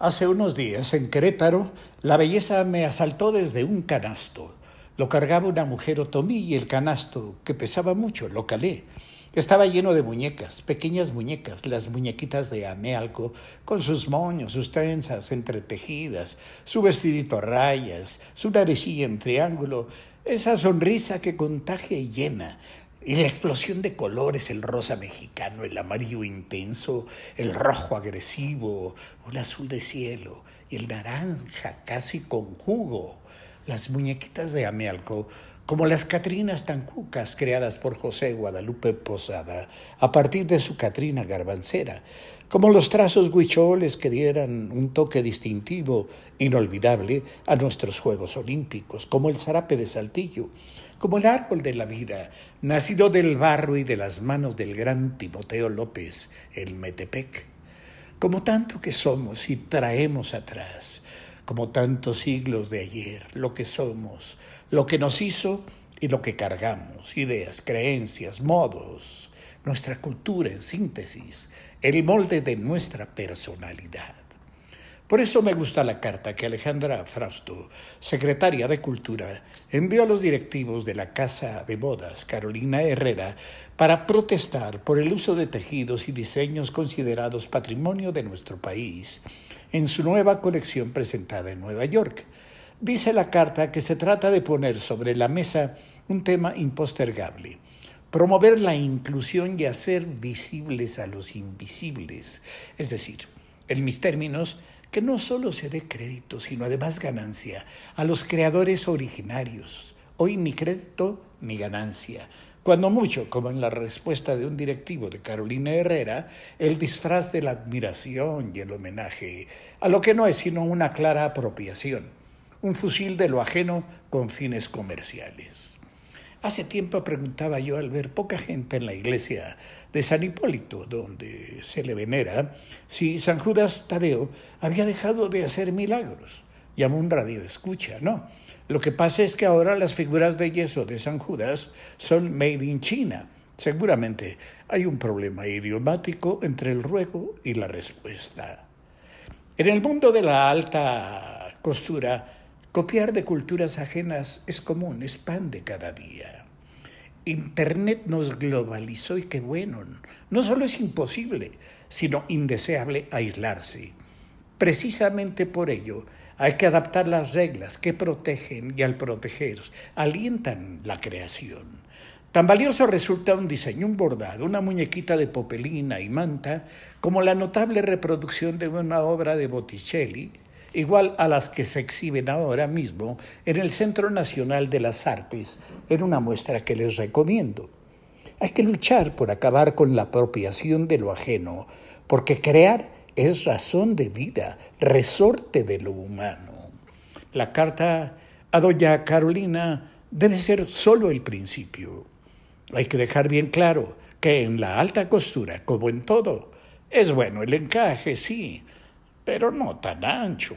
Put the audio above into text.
Hace unos días, en Querétaro, la belleza me asaltó desde un canasto. Lo cargaba una mujer otomí y el canasto, que pesaba mucho, lo calé. Estaba lleno de muñecas, pequeñas muñecas, las muñequitas de Amealco, con sus moños, sus trenzas entretejidas, su vestidito a rayas, su narecilla en triángulo, esa sonrisa que contagia y llena, y la explosión de colores, el rosa mexicano, el amarillo intenso, el rojo agresivo, un azul de cielo y el naranja casi con jugo. Las muñequitas de Amealco como las Catrinas tan cucas creadas por José Guadalupe Posada a partir de su Catrina garbancera, como los trazos huicholes que dieran un toque distintivo, inolvidable, a nuestros Juegos Olímpicos, como el zarape de Saltillo, como el árbol de la vida, nacido del barro y de las manos del gran Timoteo López, el Metepec, como tanto que somos y traemos atrás, como tantos siglos de ayer, lo que somos, lo que nos hizo y lo que cargamos, ideas, creencias, modos, nuestra cultura en síntesis, el molde de nuestra personalidad. Por eso me gusta la carta que Alejandra Frausto, secretaria de Cultura, envió a los directivos de la Casa de Bodas Carolina Herrera para protestar por el uso de tejidos y diseños considerados patrimonio de nuestro país en su nueva colección presentada en Nueva York. Dice la carta que se trata de poner sobre la mesa un tema impostergable, promover la inclusión y hacer visibles a los invisibles, es decir, en mis términos, que no solo se dé crédito, sino además ganancia a los creadores originarios. Hoy ni crédito ni ganancia. Cuando mucho, como en la respuesta de un directivo de Carolina Herrera, el disfraz de la admiración y el homenaje a lo que no es sino una clara apropiación, un fusil de lo ajeno con fines comerciales. Hace tiempo preguntaba yo al ver poca gente en la iglesia de San Hipólito, donde se le venera, si San Judas Tadeo había dejado de hacer milagros. Llamó un radio escucha, no. Lo que pasa es que ahora las figuras de yeso de San Judas son made in China. Seguramente hay un problema idiomático entre el ruego y la respuesta. En el mundo de la alta costura, Copiar de culturas ajenas es común, es pan de cada día. Internet nos globalizó y qué bueno. No solo es imposible, sino indeseable aislarse. Precisamente por ello hay que adaptar las reglas que protegen y al proteger alientan la creación. Tan valioso resulta un diseño, un bordado, una muñequita de popelina y manta, como la notable reproducción de una obra de Botticelli, igual a las que se exhiben ahora mismo en el Centro Nacional de las Artes, en una muestra que les recomiendo. Hay que luchar por acabar con la apropiación de lo ajeno, porque crear es razón de vida, resorte de lo humano. La carta a doña Carolina debe ser solo el principio. Hay que dejar bien claro que en la alta costura, como en todo, es bueno el encaje, sí, pero no tan ancho.